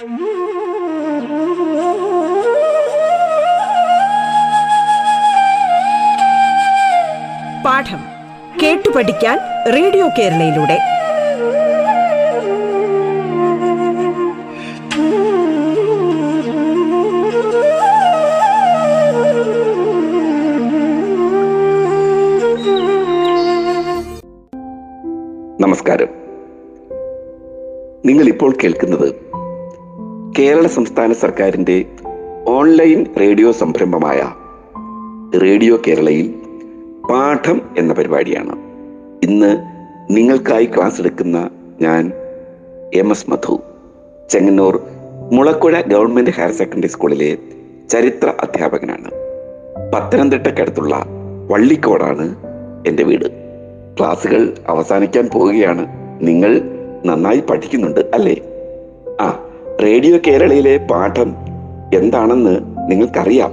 പാഠം കേട്ടു പഠിക്കാൻ റേഡിയോ കേരളയിലൂടെ. നമസ്കാരം. നിങ്ങൾ ഇപ്പോൾ കേൾക്കുന്നത് കേരള സംസ്ഥാന സർക്കാരിന്റെ ഓൺലൈൻ റേഡിയോ സംരംഭമായ റേഡിയോ കേരളയിൽ പാഠം എന്ന പരിപാടിയാണ്. ഇന്ന് നിങ്ങൾക്കായി ക്ലാസ് എടുക്കുന്ന ഞാൻ M S Madhu. Chengannur Mulakuzha government higher secondary സ്കൂളിലെ ചരിത്ര അധ്യാപകനാണ്. പത്തനംതിട്ടക്കടുത്തുള്ള വള്ളിക്കോടാണ് എന്റെ വീട്. ക്ലാസ്സുകൾ അവസാനിക്കാൻ പോവുകയാണ്. നിങ്ങൾ നന്നായി പഠിക്കുന്നുണ്ട് അല്ലേ? ആ റേഡിയോ കേരളയിലെ പാഠം എന്താണെന്ന് നിങ്ങൾക്കറിയാം.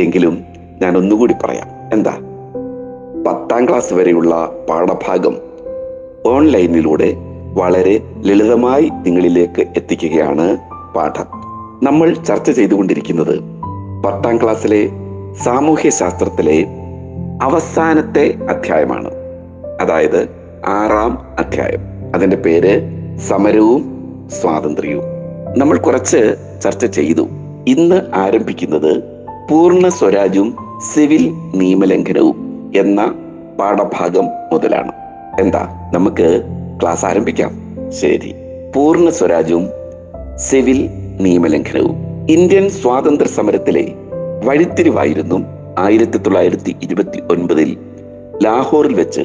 എങ്കിലും ഞാൻ ഒന്നുകൂടി പറയാം. എന്താ? പത്താം ക്ലാസ് വരെയുള്ള പാഠഭാഗം ഓൺലൈനിലൂടെ വളരെ ലളിതമായി നിങ്ങളിലേക്ക് എത്തിക്കുകയാണ് പാഠം. നമ്മൾ ചർച്ച ചെയ്തുകൊണ്ടിരിക്കുന്നത് പത്താം ക്ലാസ്സിലെ സാമൂഹ്യ ശാസ്ത്രത്തിലെ അവസാനത്തെ അധ്യായമാണ്. അതായത് ആറാം അധ്യായം. അതിന്റെ പേര് സമരവും സ്വാതന്ത്ര്യവും. നമ്മൾ കുറച്ച് ചർച്ച ചെയ്തു. ഇന്ന് ആരംഭിക്കുന്നത് പൂർണ സ്വരാജും സിവിൽ നിയമലംഘനവും എന്ന പാഠഭാഗം മുതലാണ്. എന്താ? നമുക്ക് ക്ലാസ് ആരംഭിക്കാം. ശരി. പൂർണ സ്വരാജും സിവിൽ നിയമലംഘനവും. ഇന്ത്യൻ സ്വാതന്ത്ര്യ സമരത്തിലെ വഴിത്തിരിവായിരുന്നു ആയിരത്തി തൊള്ളായിരത്തി ഇരുപത്തി ഒൻപതിൽ ലാഹോറിൽ വെച്ച്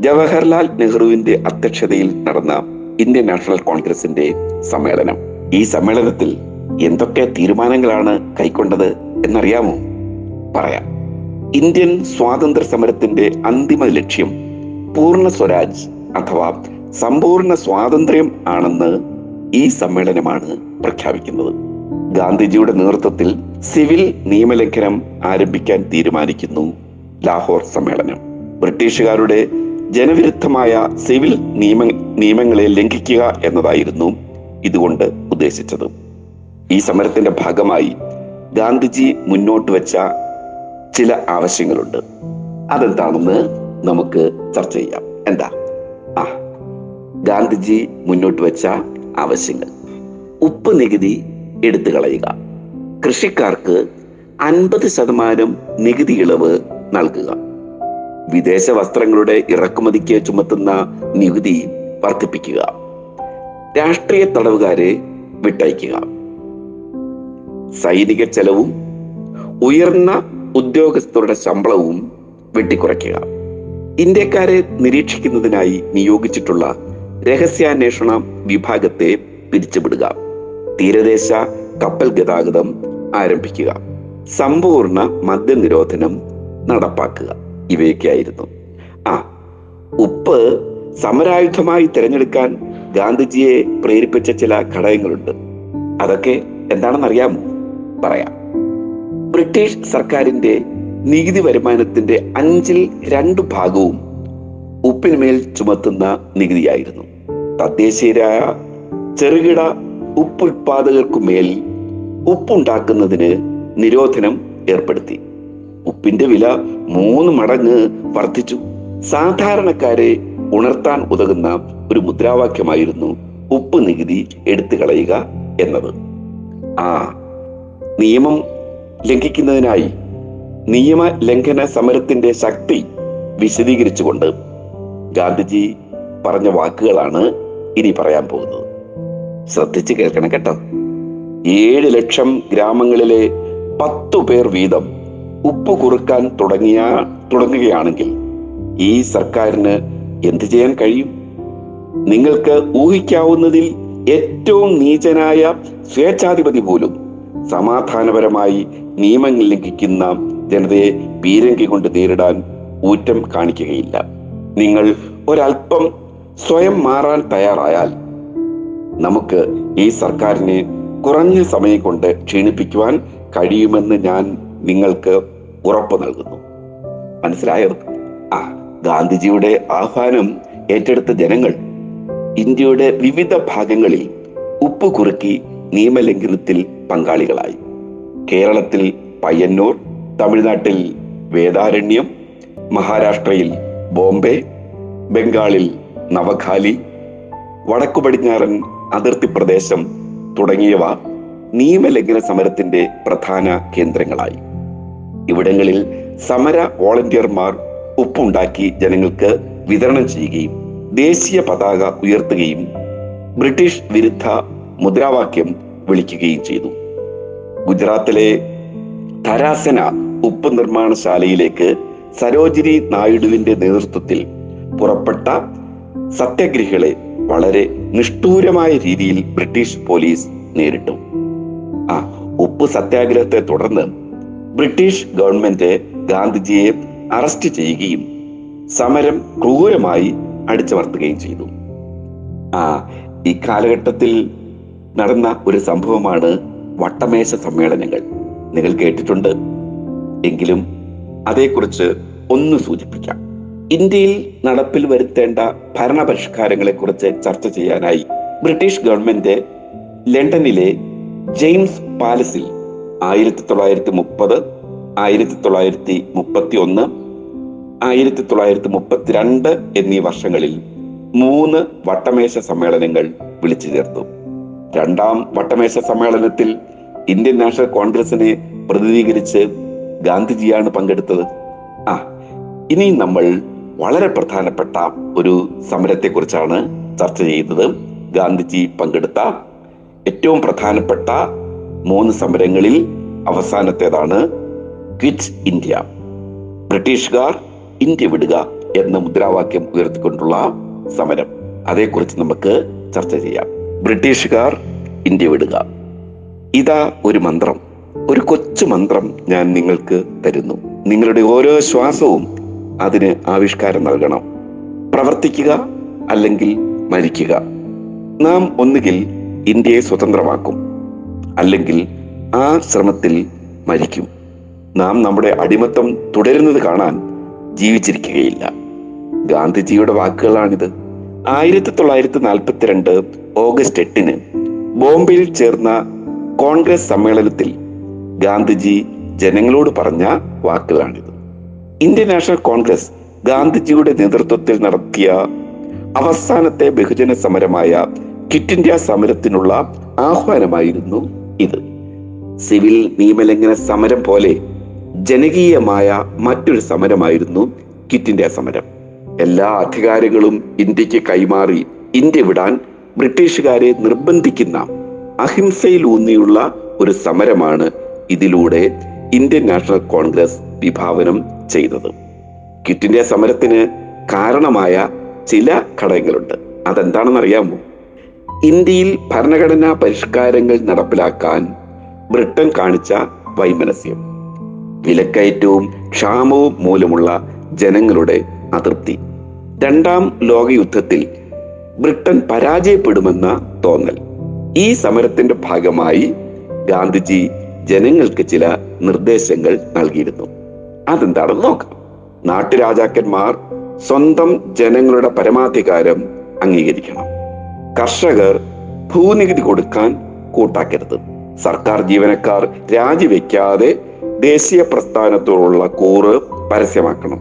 ജവഹർലാൽ നെഹ്റുവിന്റെ അധ്യക്ഷതയിൽ നടന്ന ഇന്ത്യൻ നാഷണൽ കോൺഗ്രസിന്റെ സമ്മേളനം. ഈ സമ്മേളനത്തിൽ എന്തൊക്കെ തീരുമാനങ്ങളാണ് കൈക്കൊണ്ടത് എന്നറിയാമോ? പറയാം. ഇന്ത്യൻ സ്വാതന്ത്ര്യ സമരത്തിന്റെ അന്തിമ ലക്ഷ്യം പൂർണ സ്വരാജ് അഥവാ സമ്പൂർണ സ്വാതന്ത്ര്യം ആണെന്ന് ഈ സമ്മേളനമാണ് പ്രഖ്യാപിക്കുന്നത്. ഗാന്ധിജിയുടെ നേതൃത്വത്തിൽ സിവിൽ നിയമലംഘനം ആരംഭിക്കാൻ തീരുമാനിക്കുന്നു ലാഹോർ സമ്മേളനം. ബ്രിട്ടീഷുകാരുടെ ജനവിരുദ്ധമായ സിവിൽ നിയമ നിയമങ്ങളെ ലംഘിക്കുക എന്നതായിരുന്നു ഇതുകൊണ്ട് ഉദ്ദേശിച്ചത്. ഈ സമരത്തിന്റെ ഭാഗമായി ഗാന്ധിജി മുന്നോട്ട് വെച്ച ചില ആവശ്യങ്ങളുണ്ട്. അതെന്താണെന്ന് നമുക്ക് ചർച്ച ചെയ്യാം. എന്താ? ആ ഗാന്ധിജി മുന്നോട്ട് വെച്ച ആവശ്യങ്ങൾ. ഉപ്പ് നികുതി എടുത്തു കളയുക. കൃഷിക്കാർക്ക് അൻപത് ശതമാനം നികുതി ഇളവ് നൽകുക. വിദേശ വസ്ത്രങ്ങളുടെ ഇറക്കുമതിക്ക് ചുമത്തുന്ന നികുതി വർദ്ധിപ്പിക്കുക. രാഷ്ട്രീയ തടവുകാരെ വിട്ടയക്കുക. സൈനിക ചെലവും ഉയർന്ന ഉദ്യോഗസ്ഥരുടെ ശമ്പളവും വെട്ടിക്കുറയ്ക്കുക. ഇന്ത്യക്കാരെ നിരീക്ഷിക്കുന്നതിനായി നിയോഗിച്ചിട്ടുള്ള രഹസ്യാന്വേഷണ വിഭാഗത്തെ പിരിച്ചുവിടുക. തീരദേശ കപ്പൽ ഗതാഗതം ആരംഭിക്കുക. സമ്പൂർണ മദ്യനിരോധനം നടപ്പാക്കുക. ഇവയൊക്കെയായിരുന്നു. ആ ഉപ്പ് സമരായുധമായി തിരഞ്ഞെടുക്കാൻ ഗാന്ധിജിയെ പ്രേരിപ്പിച്ച ചില ഘടകങ്ങളുണ്ട്. അതൊക്കെ എന്താണെന്ന് അറിയാമോ പറയാം. ബ്രിട്ടീഷ് സർക്കാരിന്റെ നികുതി വരുമാനത്തിന്റെ അഞ്ചിൽ രണ്ടു ഭാഗവും ഉപ്പിനുമേൽ ചുമത്തുന്ന നികുതിയായിരുന്നു. തദ്ദേശീയരായ ചെറുകിട ഉപ്പുൽപാദകർക്കുമേൽ ഉപ്പുണ്ടാക്കുന്നതിന് നിരോധനം ഏർപ്പെടുത്തി. ഉപ്പിന്റെ വില മൂന്ന് മടങ്ങ് വർദ്ധിച്ചു. സാധാരണക്കാരെ ഉണർത്താൻ ഉതകുന്ന ഒരു മുദ്രാവാക്യമായിരുന്നു ഉപ്പ് നികുതി എടുത്തു കളയുക എന്നത്. ആ നിയമം ലംഘിക്കുന്നതിനായി നിയമ ലംഘന സമരത്തിന്റെ ശക്തി വിശദീകരിച്ചുകൊണ്ട് ഗാന്ധിജി പറഞ്ഞ വാക്കുകളാണ് ഇനി പറയാൻ പോകുന്നത്. ശ്രദ്ധിച്ച് കേൾക്കണം കേട്ടോ. ഏഴ് ലക്ഷം ഗ്രാമങ്ങളിലെ പത്തു പേർ വീതം ഉപ്പ് കുറുക്കാൻ തുടങ്ങിയ തുടങ്ങുകയാണെങ്കിൽ ഈ സർക്കാരിന് എന്തു ചെയ്യാൻ കഴിയും? നിങ്ങൾക്ക് ഊഹിക്കാവുന്നതിൽ ഏറ്റവും നീചനായ സ്വേച്ഛാധിപതി പോലും സമാധാനപരമായി നിയമങ്ങൾ ലംഘിക്കുന്ന ജനതയെ പീരങ്കി കൊണ്ട് നേരിടാൻ ഊറ്റം കാണിക്കുകയില്ല. നിങ്ങൾ ഒരൽപ്പം സ്വയം മാറാൻ തയ്യാറായാൽ നമുക്ക് ഈ സർക്കാരിനെ കുറഞ്ഞ സമയം കൊണ്ട് ക്ഷീണിപ്പിക്കുവാൻ കഴിയുമെന്ന് ഞാൻ നിങ്ങൾക്ക് ഉറപ്പ് നൽകുന്നു. മനസ്സിലായോ? ആ ഗാന്ധിജിയുടെ ആഹ്വാനം ഏറ്റെടുത്ത ജനങ്ങൾ ഇന്ത്യയുടെ വിവിധ ഭാഗങ്ങളിൽ ഉപ്പ് കുറുക്കി നിയമലംഘനത്തിൽ പങ്കാളികളായി. കേരളത്തിൽ പയ്യന്നൂർ തമിഴ്നാട്ടിൽ വേദാരണ്യം മഹാരാഷ്ട്രയിൽ ബോംബെ ബംഗാളിൽ നവഖാലി വടക്കു പടിഞ്ഞാറൻ അതിർത്തി പ്രദേശം തുടങ്ങിയവ നിയമലംഘന സമരത്തിന്റെ പ്രധാന കേന്ദ്രങ്ങളായി. ഇവിടങ്ങളിൽ സമര വോളണ്ടിയർമാർ ഉപ്പുണ്ടാക്കി ജനങ്ങൾക്ക് വിതരണം ചെയ്യുകയും ദേശീയ പതാക ഉയർത്തുകയും ബ്രിട്ടീഷ് വിരുദ്ധ മുദ്രാവാക്യം വിളിക്കുകയും ചെയ്തു. ഗുജറാത്തിലെ തരാസന ഉപ്പ് നിർമ്മാണശാലയിലേക്ക് സരോജിനി നായിഡുവിന്റെ നേതൃത്വത്തിൽ പുറപ്പെട്ട സത്യഗ്രഹികളെ വളരെ നിഷ്ഠൂരമായ രീതിയിൽ ബ്രിട്ടീഷ് പോലീസ് നേരിട്ടു. ആ ഉപ്പ് സത്യാഗ്രഹത്തെ തുടർന്ന് ബ്രിട്ടീഷ് ഗവൺമെന്റ് ഗാന്ധിജിയെ അറസ്റ്റ് ചെയ്യുകയും സമരം ക്രൂരമായി അടിച്ചമർത്തുകയും ചെയ്തു. ആ ഈ കാലഘട്ടത്തിൽ നടന്ന ഒരു സംഭവമാണ് വട്ടമേശ സമ്മേളനങ്ങൾ. നിങ്ങൾ കേട്ടിട്ടുണ്ട്. എങ്കിലും അതേക്കുറിച്ച് ഒന്ന് സൂചിപ്പിക്കാം. ഇന്ത്യയിൽ നടപ്പിൽ വരുത്തേണ്ട ഭരണപരിഷ്കാരങ്ങളെ കുറിച്ച് ചർച്ച ചെയ്യാനായി ബ്രിട്ടീഷ് ഗവൺമെന്റ് ലണ്ടനിലെ ജെയിംസ് പാലസിൽ ആയിരത്തി തൊള്ളായിരത്തി മുപ്പത് ആയിരത്തി തൊള്ളായിരത്തി മുപ്പത്തി ഒന്ന് ആയിരത്തി തൊള്ളായിരത്തി മുപ്പത്തിരണ്ട് എന്നീ വർഷങ്ങളിൽ മൂന്ന് വട്ടമേശ സമ്മേളനങ്ങൾ വിളിച്ചു ചേർത്തു. രണ്ടാം വട്ടമേശ സമ്മേളനത്തിൽ ഇന്ത്യൻ നാഷണൽ കോൺഗ്രസിനെ പ്രതിനിധീകരിച്ച് ഗാന്ധിജിയാണ് പങ്കെടുത്തത്. ആ ഇനി നമ്മൾ വളരെ പ്രധാനപ്പെട്ട ഒരു സമരത്തെ കുറിച്ചാണ് ചർച്ച ചെയ്യുന്നത്. ഗാന്ധിജി പങ്കെടുത്ത ഏറ്റവും പ്രധാനപ്പെട്ട മൂന്ന് സമരങ്ങളിൽ അവസാനത്തേതാണ് ക്വിറ്റ് ഇന്ത്യ. ബ്രിട്ടീഷുകാർ ഇന്ത്യ വിടുക എന്ന മുദ്രാവാക്യം ഉയർത്തിക്കൊണ്ടുള്ള സമരം. അതേക്കുറിച്ച് നമുക്ക് ചർച്ച ചെയ്യാം. ബ്രിട്ടീഷുകാർ ഇന്ത്യ വിടുക. ഇതാ ഒരു മന്ത്രം. ഒരു കൊച്ചു മന്ത്രം ഞാൻ നിങ്ങൾക്ക് തരുന്നു. നിങ്ങളുടെ ഓരോ ശ്വാസവും അതിന് ആവിഷ്കാരം നൽകണം. പ്രവർത്തിക്കുക അല്ലെങ്കിൽ മരിക്കുക. നാം ഒന്നുകിൽ ഇന്ത്യയെ സ്വതന്ത്രമാക്കും അല്ലെങ്കിൽ ആ ശ്രമത്തിൽ മരിക്കും. നാം നമ്മുടെ അടിമത്തം തുടരുന്നത് കാണാൻ ജീവിച്ചിരിക്കുകയില്ല. ഗാന്ധിജിയുടെ വാക്കുകളാണിത്. ആയിരത്തി തൊള്ളായിരത്തി നാൽപ്പത്തിരണ്ട് ഓഗസ്റ്റ് എട്ടിന് ബോംബെയിൽ ചേർന്ന കോൺഗ്രസ് സമ്മേളനത്തിൽ ഗാന്ധിജി ജനങ്ങളോട് പറഞ്ഞ വാക്കുകളാണിത്. ഇന്ത്യൻ നാഷണൽ കോൺഗ്രസ് ഗാന്ധിജിയുടെ നേതൃത്വത്തിൽ നടത്തിയ അവസാനത്തെ ബഹുജന സമരമായ ക്വിറ്റ് ഇന്ത്യ സമരത്തിനുള്ള ആഹ്വാനമായിരുന്നു ഇത്. സിവിൽ നിയമലംഘന സമരം പോലെ ജനകീയമായ മറ്റൊരു സമരമായിരുന്നു കിറ്റിന്റെ സമരം. എല്ലാ അധികാരങ്ങളും ഇന്ത്യയ്ക്ക് കൈമാറി ഇന്ത്യ വിടാൻ ബ്രിട്ടീഷുകാരെ നിർബന്ധിക്കുന്ന അഹിംസയിൽ ഊന്നിയുള്ള ഒരു സമരമാണ് ഇതിലൂടെ ഇന്ത്യൻ നാഷണൽ കോൺഗ്രസ് വിഭാവനം ചെയ്തത്. കിറ്റിന്റെ സമരത്തിന് കാരണമായ ചില ഘടകങ്ങളുണ്ട്. അതെന്താണെന്ന് അറിയാമോ ഇന്ത്യയിൽ ഭരണഘടനാ പരിഷ്കാരങ്ങൾ നടപ്പിലാക്കാൻ ബ്രിട്ടൻ കാണിച്ച വൈമനസ്യം. വിലക്കയറ്റവും ക്ഷാമവും മൂലമുള്ള ജനങ്ങളുടെ അതൃപ്തി. രണ്ടാം ലോകയുദ്ധത്തിൽ ബ്രിട്ടൻ പരാജയപ്പെടുമെന്ന തോന്നൽ. ഈ സമരത്തിന്റെ ഭാഗമായി ഗാന്ധിജി ജനങ്ങൾക്ക് ചില നിർദ്ദേശങ്ങൾ നൽകിയിരുന്നു. അതെന്താണെന്ന് നോക്കാം. നാട്ടുരാജാക്കന്മാർ സ്വന്തം ജനങ്ങളുടെ പരമാധികാരം അംഗീകരിക്കണം. കർഷകർ ഭൂനികുതി കൊടുക്കാൻ കൂട്ടാക്കരുത്. സർക്കാർ ജീവനക്കാർ രാജിവെക്കാതെ ദേശീയ പ്രസ്ഥാനത്തോടുള്ള കൂറ് പരസ്യമാക്കണം.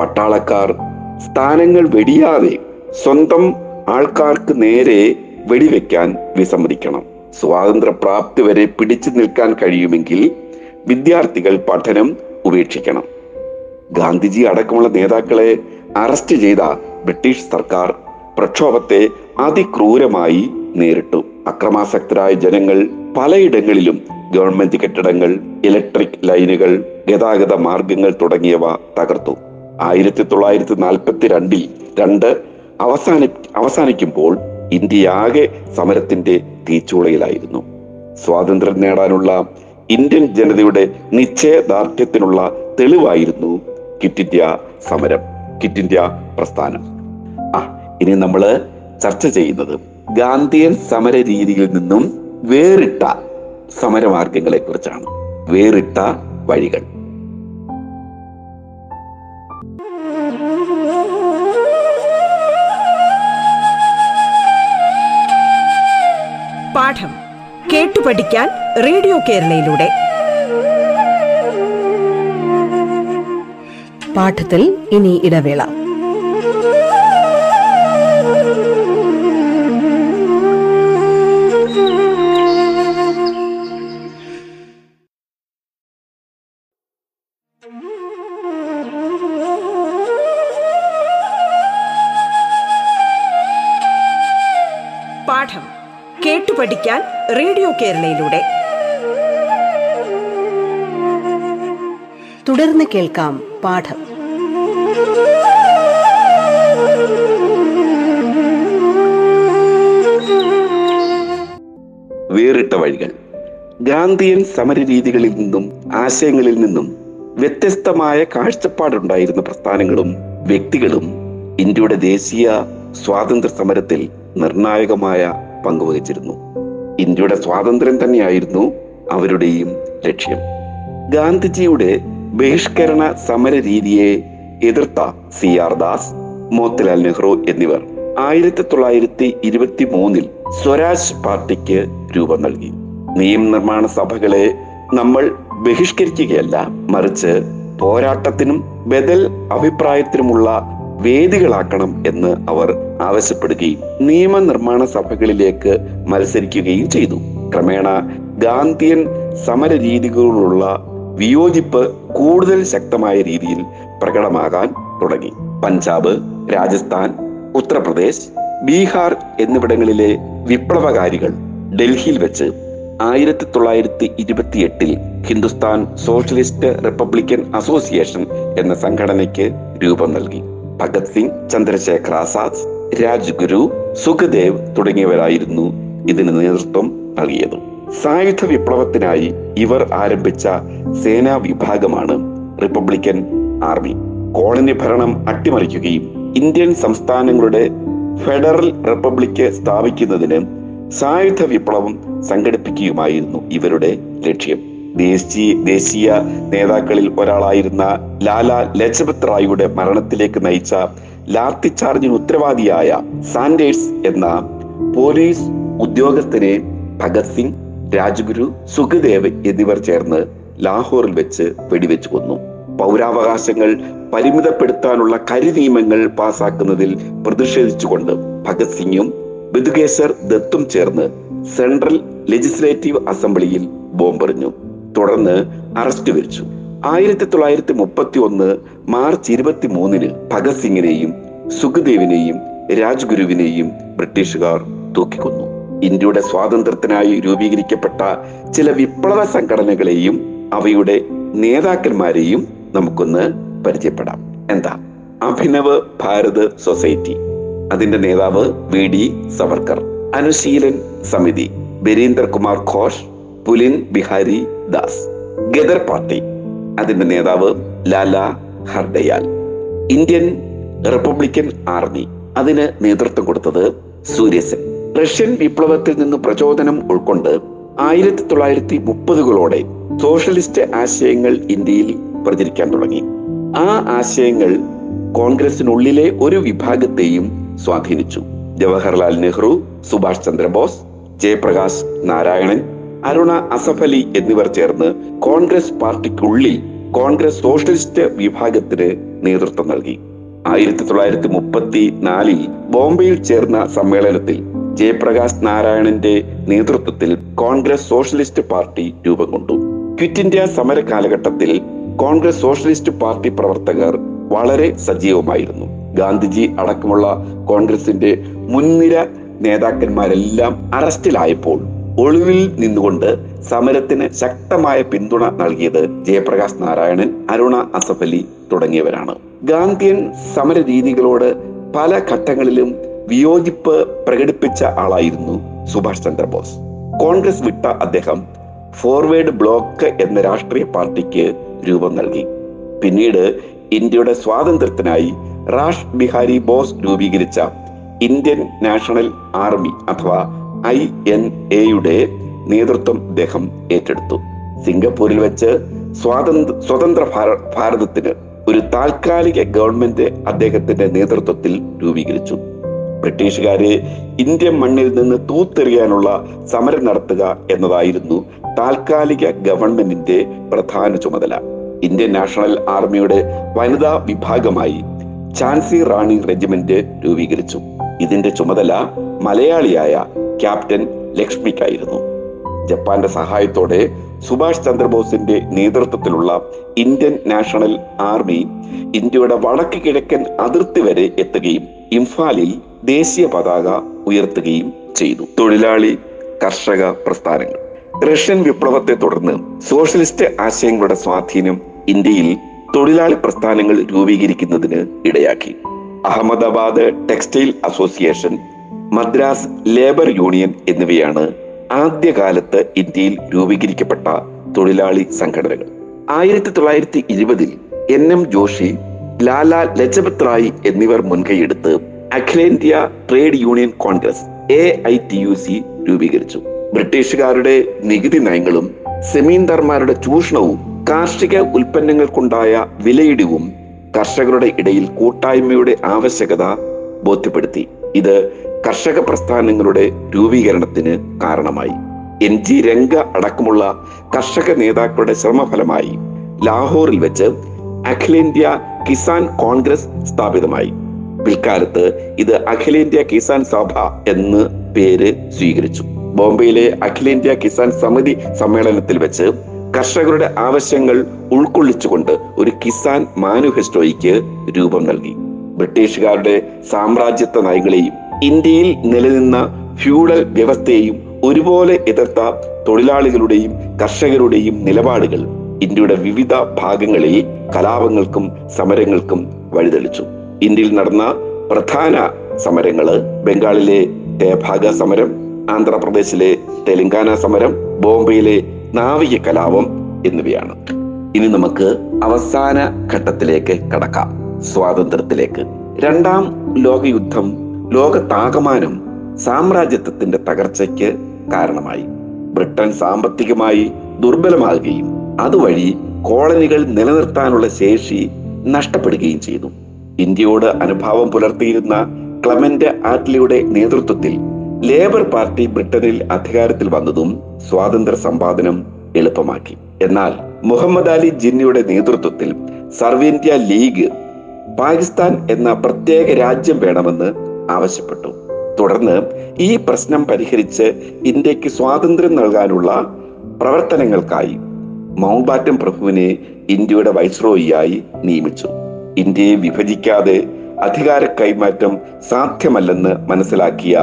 പട്ടാളക്കാർ സ്ഥാനങ്ങൾ വെടിയാതെ സ്വന്തം ആൾക്കാർക്ക് നേരെ വെടിവെക്കാൻ വിസമ്മതിക്കണം. സ്വാതന്ത്ര്യ പ്രാപ്തി വരെ പിടിച്ചു നിൽക്കാൻ കഴിയുമെങ്കിൽ വിദ്യാർത്ഥികൾ പഠനം ഉപേക്ഷിക്കണം. ഗാന്ധിജി അടക്കമുള്ള നേതാക്കളെ അറസ്റ്റ് ചെയ്ത ബ്രിട്ടീഷ് സർക്കാർ പ്രക്ഷോഭത്തെ അതിക്രൂരമായി നേരിട്ടു. അക്രമാസക്തരായ ജനങ്ങൾ പലയിടങ്ങളിലും ഗവൺമെന്റ് കെട്ടിടങ്ങൾ ഇലക്ട്രിക് ലൈനുകൾ ഗതാഗത മാർഗങ്ങൾ തുടങ്ങിയവ തകർത്തു. ആയിരത്തി തൊള്ളായിരത്തി നാൽപ്പത്തി രണ്ടിൽ രണ്ട് അവസാനി അവസാനിക്കുമ്പോൾ ഇന്ത്യയാകെ സമരത്തിന്റെ തീച്ചൂളയിലായിരുന്നു. സ്വാതന്ത്ര്യം നേടാനുള്ള ഇന്ത്യൻ ജനതയുടെ നിശ്ചയദാർഢ്യത്തിനുള്ള തെളിവായിരുന്നു കിറ്റ് ഇന്ത്യ സമരം കിറ്റ് ഇന്ത്യ പ്രസ്ഥാനം. ആ ഇനി നമ്മൾ ചർച്ച ചെയ്യുന്നത് ഗാന്ധിയൻ സമര രീതിയിൽ നിന്നും വേറിട്ട സമരമാർഗങ്ങളെ കുറിച്ചാണ് വേറിട്ട വഴികൾ. പാഠം കേട്ടു പഠിക്കാൻ റേഡിയോ കേരളയിലൂടെ. പാഠത്തിൽ ഇനി ഇടവേള. പാഠം കേട്ടു പഠിക്കാൻ റേഡിയോ കേരളയിലൂടെ. തുടർന്ന് കേൾക്കാം പാഠം. വേറിട്ട വഴികൾ. ഗാന്ധിയൻ സമരരീതികളിൽ നിന്നും ആശയങ്ങളിൽ നിന്നും വ്യത്യസ്തമായ കാഴ്ചപ്പാടുണ്ടായിരുന്ന പ്രസ്ഥാനങ്ങളും വ്യക്തികളും ഇന്ത്യയുടെ ദേശീയ സ്വാതന്ത്ര്യ സമരത്തിൽ നിർണായകമായ പങ്കുവഹിച്ചിരുന്നു ഇന്ത്യയുടെ സ്വാതന്ത്ര്യം തന്നെയായിരുന്നു അവരുടെയും ലക്ഷ്യം. ഗാന്ധിജിയുടെ ബഹിഷ്കരണ സമര രീതിയെ എതിർത്ത സി ആർ ദാസ് മോത്തിലാൽ നെഹ്റു എന്നിവർ ആയിരത്തി തൊള്ളായിരത്തി ഇരുപത്തി മൂന്നിൽ സ്വരാജ് പാർട്ടിക്ക് രൂപം നൽകി. നിയമനിർമ്മാണ സഭകളെ നമ്മൾ ബഹിഷ്കരിക്കുകയല്ല മറിച്ച് പോരാട്ടത്തിനും ബദൽ അഭിപ്രായത്തിനുമുള്ള വേദികളാക്കണം എന്ന് അവർ ആവശ്യപ്പെടുകയും നിയമനിർമ്മാണ സഭകളിലേക്ക് മത്സരിക്കുകയും ചെയ്തു. ക്രമേണ ഗാന്ധിയൻ സമര രീതികളുള്ള വിയോജിപ്പ് കൂടുതൽ ശക്തമായ രീതിയിൽ പ്രകടമാകാൻ തുടങ്ങി. പഞ്ചാബ് രാജസ്ഥാൻ ഉത്തർപ്രദേശ് ബീഹാർ എന്നിവിടങ്ങളിലെ വിപ്ലവകാരികൾ ഡൽഹിയിൽ വെച്ച് ആയിരത്തി തൊള്ളായിരത്തി ഇരുപത്തി എട്ടിൽ ഹിന്ദുസ്ഥാൻ സോഷ്യലിസ്റ്റ് റിപ്പബ്ലിക്കൻ അസോസിയേഷൻ എന്ന സംഘടനയ്ക്ക് രൂപം നൽകി. ഭഗത് സിംഗ് ചന്ദ്രശേഖർ ആസാദ് രാജ്ഗുരു സുഖദേവ് തുടങ്ങിയവരായിരുന്നു ഇതിന് നേതൃത്വം നൽകിയത്. സായുധ വിപ്ലവത്തിനായി ഇവർ ആരംഭിച്ച സേനാ വിഭാഗമാണ് റിപ്പബ്ലിക്കൻ ആർമി. കോളനി ഭരണം അട്ടിമറിക്കുകയും ഇന്ത്യൻ സംസ്ഥാനങ്ങളുടെ ഫെഡറൽ റിപ്പബ്ലിക്ക് സ്ഥാപിക്കുന്നതിന് സായുധ വിപ്ലവം സംഘടിപ്പിക്കുകയുമായിരുന്നു ഇവരുടെ ലക്ഷ്യം. ദേശീയ ദേശീയ നേതാക്കളിൽ ഒരാളായിരുന്ന ലാല ലജപത് റായിയുടെ മരണത്തിലേക്ക് നയിച്ച ലാത്തി ചാർജിന് ഉത്തരവാദിയായ സാൻഡേഴ്സ് എന്ന പോലീസ് ഉദ്യോഗസ്ഥനെ ഭഗത് സിംഗ് രാജ്ഗുരു സുഖദേവ് എന്നിവർ ചേർന്ന് ലാഹോറിൽ വെച്ച് വെടിവെച്ച് കൊന്നു. പൗരാവകാശങ്ങൾ പരിമിതപ്പെടുത്താനുള്ള കരി നിയമങ്ങൾ പാസാക്കുന്നതിൽ പ്രതിഷേധിച്ചുകൊണ്ട് ഭഗത് സിംഗും ബിദുകേശ്വർ ദത്തും ചേർന്ന് സെൻട്രൽ ലെജിസ്ലേറ്റീവ് അസംബ്ലിയിൽ ബോംബെറിഞ്ഞു. തുടർന്ന് അറസ്റ്റ് വരിച്ചു ആയിരത്തി തൊള്ളായിരത്തി മുപ്പത്തി ഒന്ന് മാർച്ച് ഇരുപത്തി മൂന്നിന് ഭഗത് സിംഗിനെയും സുഖദേവിനെയും രാജ്ഗുരുവിനെയും ബ്രിട്ടീഷുകാർ തൂക്കിക്കൊന്നു. ഇന്ത്യയുടെ സ്വാതന്ത്ര്യത്തിനായി രൂപീകരിക്കപ്പെട്ട ചില വിപ്ലവ സംഘടനകളെയും അവയുടെ നേതാക്കന്മാരെയും നമുക്കൊന്ന് പരിചയപ്പെടാം. എന്താ? അഭിനവ് ഭാരത് സൊസൈറ്റി. അതിന്റെ നേതാവ് V D Savarkar. Anushilan Samiti. Barindra Kumar Ghosh Pulin Behari Das. Ghadar party. അതിന്റെ നേതാവ് Lala Hardayal Indian republican army. അതിന് നേതൃത്വം കൊടുത്തത് സൂര്യസെൻ. റഷ്യൻ വിപ്ലവത്തിൽ നിന്ന് പ്രചോദനം ഉൾക്കൊണ്ട് ആയിരത്തി തൊള്ളായിരത്തി മുപ്പതുകളോടെ സോഷ്യലിസ്റ്റ് ആശയങ്ങൾ ഇന്ത്യയിൽ പ്രചരിക്കാൻ തുടങ്ങി. ആ ആശയങ്ങൾ കോൺഗ്രസിനുള്ളിലെ ഒരു വിഭാഗത്തെയും സ്വാധീനിച്ചു. ജവഹർലാൽ നെഹ്റു സുഭാഷ് ചന്ദ്രബോസ് ജയപ്രകാശ് നാരായണൻ അരുണ അസഫലി എന്നിവർ ചേർന്ന് കോൺഗ്രസ് പാർട്ടിക്കുള്ളിൽ കോൺഗ്രസ് സോഷ്യലിസ്റ്റ് വിഭാഗത്തിന് നേതൃത്വം നൽകി. ആയിരത്തി തൊള്ളായിരത്തി മുപ്പത്തി നാലിൽ ബോംബെയിൽ ചേർന്ന സമ്മേളനത്തിൽ ജയപ്രകാശ് നാരായണന്റെ നേതൃത്വത്തിൽ കോൺഗ്രസ് സോഷ്യലിസ്റ്റ് പാർട്ടി രൂപം കൊണ്ടു. ക്വിറ്റ് ഇന്ത്യ സമര കാലഘട്ടത്തിൽ കോൺഗ്രസ് സോഷ്യലിസ്റ്റ് പാർട്ടി പ്രവർത്തകർ വളരെ സജീവമായിരുന്നു. ഗാന്ധിജി അടക്കമുള്ള കോൺഗ്രസിന്റെ മുൻനിര നേതാക്കന്മാരെല്ലാം അറസ്റ്റിലായപ്പോൾ ഒളിവിൽ നിന്നുകൊണ്ട് സമരത്തിന് ശക്തമായ പിന്തുണ നൽകിയത് ജയപ്രകാശ് നാരായണൻ അരുണ അസഫലി തുടങ്ങിയവരാണ്. ഗാന്ധിയൻ സമര രീതികളോട് പല ഘട്ടങ്ങളിലും വിയോജിപ്പ് പ്രകടിപ്പിച്ച ആളായിരുന്നു സുഭാഷ് ചന്ദ്രബോസ്. കോൺഗ്രസ് വിട്ട അദ്ദേഹം ഫോർവേഡ് ബ്ലോക്ക് എന്ന രാഷ്ട്രീയ പാർട്ടിക്ക് രൂപം നൽകി. പിന്നീട് ഇന്ത്യയുടെ സ്വാതന്ത്ര്യത്തിനായി റാഷ് ബിഹാരി ബോസ് രൂപീകരിച്ച ഇന്ത്യൻ നാഷണൽ ആർമി അഥവാ ഐ എൻ എയുടെ നേതൃത്വം അദ്ദേഹം ഏറ്റെടുത്തു. സിംഗപ്പൂരിൽ വെച്ച് സ്വാതന്ത്ര്യ സ്വതന്ത്ര ഭാര- ഭാരതത്തിന് ഒരു താൽക്കാലിക ഗവൺമെന്റ് അദ്ദേഹത്തിന്റെ നേതൃത്വത്തിൽ രൂപീകരിച്ചു. ബ്രിട്ടീഷുകാരെ ഇന്ത്യൻ മണ്ണിൽ നിന്ന് തൂത്തെറിയാനുള്ള സമരം നടത്തുക എന്നതായിരുന്നു താൽക്കാലിക ഗവൺമെന്റിന്റെ പ്രധാന ചുമതല. ഇന്ത്യൻ നാഷണൽ ആർമിയുടെ വനിതാ വിഭാഗമായി ഝാൻസി റാണി റെജിമെന്റ് രൂപീകരിച്ചു. ഇതിന്റെ ചുമതല മലയാളിയായ ക്യാപ്റ്റൻ ലക്ഷ്മിക്കായിരുന്നു. ജപ്പാന്റെ സഹായത്തോടെ സുഭാഷ് ചന്ദ്രബോസിന്റെ നേതൃത്വത്തിലുള്ള ഇന്ത്യൻ നാഷണൽ ആർമി ഇന്ത്യയുടെ വടക്ക് കിഴക്കൻ അതിർത്തി വരെ എത്തുകയും ഇംഫാലിൽ ദേശീയ പതാക ഉയർത്തുകയും ചെയ്തു. തൊഴിലാളി കർഷക പ്രസ്ഥാനങ്ങൾ. റഷ്യൻ വിപ്ലവത്തെ തുടർന്ന് സോഷ്യലിസ്റ്റ് ആശയങ്ങളുടെ സ്വാധീനം ഇന്ത്യയിൽ തൊഴിലാളി പ്രസ്ഥാനങ്ങൾ രൂപീകരിക്കുന്നതിന് ഇടയാക്കി. Ahmedabad textile association Madras labour union എന്നിവയാണ് ആദ്യകാലത്ത് ഇന്ത്യയിൽ രൂപീകരിക്കപ്പെട്ട തൊഴിലാളി സംഘടനകൾ. ആയിരത്തി തൊള്ളായിരത്തി ഇരുപതിൽ എൻ എം ജോഷി ലാല ലജപത് റായ് എന്നിവർ മുൻകൈയെടുത്ത് അഖിലേന്ത്യാ trade union congress A I T U C രൂപീകരിച്ചു. ബ്രിട്ടീഷുകാരുടെ നികുതി നയങ്ങളും സെമീന്ദാർമാരുടെ ചൂഷണവും കാർഷിക ഉൽപ്പന്നങ്ങൾക്കുണ്ടായ വിലയിടിവും കർഷകരുടെ ഇടയിൽ കൂട്ടായ്മയുടെ ആവശ്യകത ബോധ്യപ്പെടുത്തി. ഇത് കർഷക പ്രസ്ഥാനങ്ങളുടെ രൂപീകരണത്തിന് കാരണമായി. എൻ ജി രംഗ അടക്കമുള്ള കർഷക നേതാക്കളുടെ ശ്രമഫലമായി ലാഹോറിൽ വെച്ച് അഖിലേന്ത്യാ കിസാൻ കോൺഗ്രസ് സ്ഥാപിതമായി. പിൽക്കാലത്ത് ഇത് അഖിലേന്ത്യാ കിസാൻ സഭ എന്ന് പേര് സ്വീകരിച്ചു. ബോംബെയിലെ അഖിലേന്ത്യാ കിസാൻ സമിതി സമ്മേളനത്തിൽ വെച്ച് കർഷകരുടെ ആവശ്യങ്ങൾ ഉൾക്കൊള്ളിച്ചുകൊണ്ട് ഒരു കിസാൻ മാനുഫെസ്റ്റോയ്ക്ക് രൂപം നൽകി. ബ്രിട്ടീഷുകാരുടെ സാമ്രാജ്യത്വ നയങ്ങളെയും ഇന്ത്യയിൽ നിലനിന്ന ഫ്യൂഡൽ വ്യവസ്ഥയെയും ഒരുപോലെ എതിർത്ത തൊഴിലാളികളുടെയും കർഷകരുടെയും നിലപാടുകൾ ഇന്ത്യയുടെ വിവിധ ഭാഗങ്ങളിൽ കലാപങ്ങൾക്കും സമരങ്ങൾക്കും വഴിതെളിച്ചു. ഇന്ത്യയിൽ നടന്ന പ്രധാന സമരങ്ങൾ ബംഗാളിലെ തേഭാഗ സമരം ആന്ധ്രാപ്രദേശിലെ തെലങ്കാന സമരം ബോംബെയിലെ നാവിക കലാപം എന്നിവയാണ്. ഇനി നമുക്ക് അവസാന ഘട്ടത്തിലേക്ക് കടക്കാം. സ്വാതന്ത്ര്യത്തിലേക്ക്. രണ്ടാം ലോകയുദ്ധം ലോകത്താകമാനം സാമ്രാജ്യത്വത്തിന്റെ തകർച്ചയ്ക്ക് കാരണമായി. ബ്രിട്ടൻ സാമ്പത്തികമായി ദുർബലമാകുകയും അതുവഴി കോളനികൾ നിലനിർത്താനുള്ള ശേഷി നഷ്ടപ്പെടുകയും ചെയ്തു. ഇന്ത്യയോട് അനുഭാവം പുലർത്തിയിരുന്ന ക്ലമന്റ് ആറ്റ്ലിയുടെ നേതൃത്വത്തിൽ ലേബർ പാർട്ടി ബ്രിട്ടനിൽ അധികാരത്തിൽ വന്നതും സ്വാതന്ത്ര്യ സമ്പാദനം എളുപ്പമാക്കി. എന്നാൽ മുഹമ്മദ് അലി ജിന്നയുടെ നേതൃത്വത്തിൽ സർവേന്ത്യ ലീഗ് പാകിസ്ഥാൻ എന്ന പ്രത്യേക രാജ്യം വേണമെന്ന് ആവശ്യപ്പെട്ടു. തുടർന്ന് ഈ പ്രശ്നം പരിഹരിച്ച് ഇന്ത്യയ്ക്ക് സ്വാതന്ത്ര്യം നൽകാനുള്ള പ്രവർത്തനങ്ങൾക്കായി മൗണ്ട് ബാറ്റൻ പ്രഭുവിനെ ഇന്ത്യയുടെ വൈസ്രോയിയായി നിയമിച്ചു. ഇന്ത്യയെ വിഭജിക്കാതെ അധികാര കൈമാറ്റം സാധ്യമല്ലെന്ന് മനസ്സിലാക്കിയ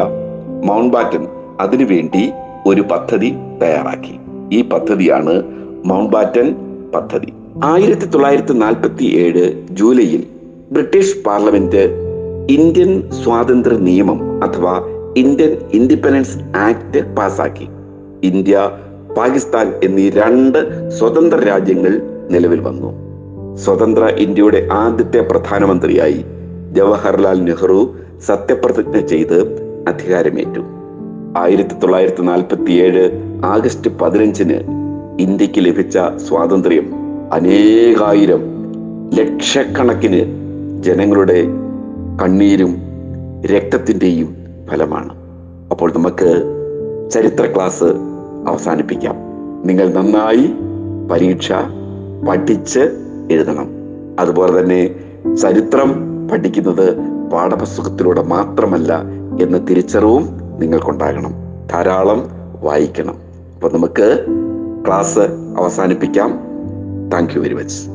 മൗണ്ട് ബാറ്റൻ അതിനുവേണ്ടി ഒരു പദ്ധതി തയ്യാറാക്കി. ഈ പദ്ധതിയാണ് മൗണ്ട് ബാറ്റൻ പദ്ധതി. ആയിരത്തി തൊള്ളായിരത്തി നാൽപ്പത്തി ഏഴ് ജൂലൈയിൽ ബ്രിട്ടീഷ് പാർലമെന്റ് ഇന്ത്യൻ സ്വാതന്ത്ര്യ നിയമം അഥവാ ഇന്ത്യൻ ഇൻഡിപെൻഡൻസ് ആക്ട് പാസാക്കി ഇന്ത്യ പാകിസ്ഥാൻ എന്നീ രണ്ട് സ്വതന്ത്ര രാജ്യങ്ങൾ നിലവിൽ വന്നു. സ്വതന്ത്ര ഇന്ത്യയുടെ ആദ്യത്തെ പ്രധാനമന്ത്രിയായി ജവഹർലാൽ നെഹ്റു സത്യപ്രതിജ്ഞ ചെയ്ത് അധികാരമേറ്റു. ആയിരത്തി തൊള്ളായിരത്തി നാൽപ്പത്തി ഏഴ് ആഗസ്റ്റ് പതിനഞ്ചിന് ഇന്ത്യയ്ക്ക് ലഭിച്ച സ്വാതന്ത്ര്യം അനേകായിരം ലക്ഷക്കണക്കിന് ജനങ്ങളുടെ കണ്ണീരും രക്തത്തിന്റെയും ഫലമാണ്. അപ്പോൾ നമുക്ക് ചരിത്ര ക്ലാസ് അവസാനിപ്പിക്കാം. നിങ്ങൾ നന്നായി പരീക്ഷ പഠിച്ച് എഴുതണം. അതുപോലെ തന്നെ ചരിത്രം പഠിക്കുന്നത് പാഠപുസ്തകത്തിലൂടെ മാത്രമല്ല എന്ന തിരിച്ചറിവും നിങ്ങൾക്കുണ്ടാകണം. ധാരാളം വായിക്കണം. അപ്പൊ നമുക്ക് ക്ലാസ് അവസാനിപ്പിക്കാം. Thank you very much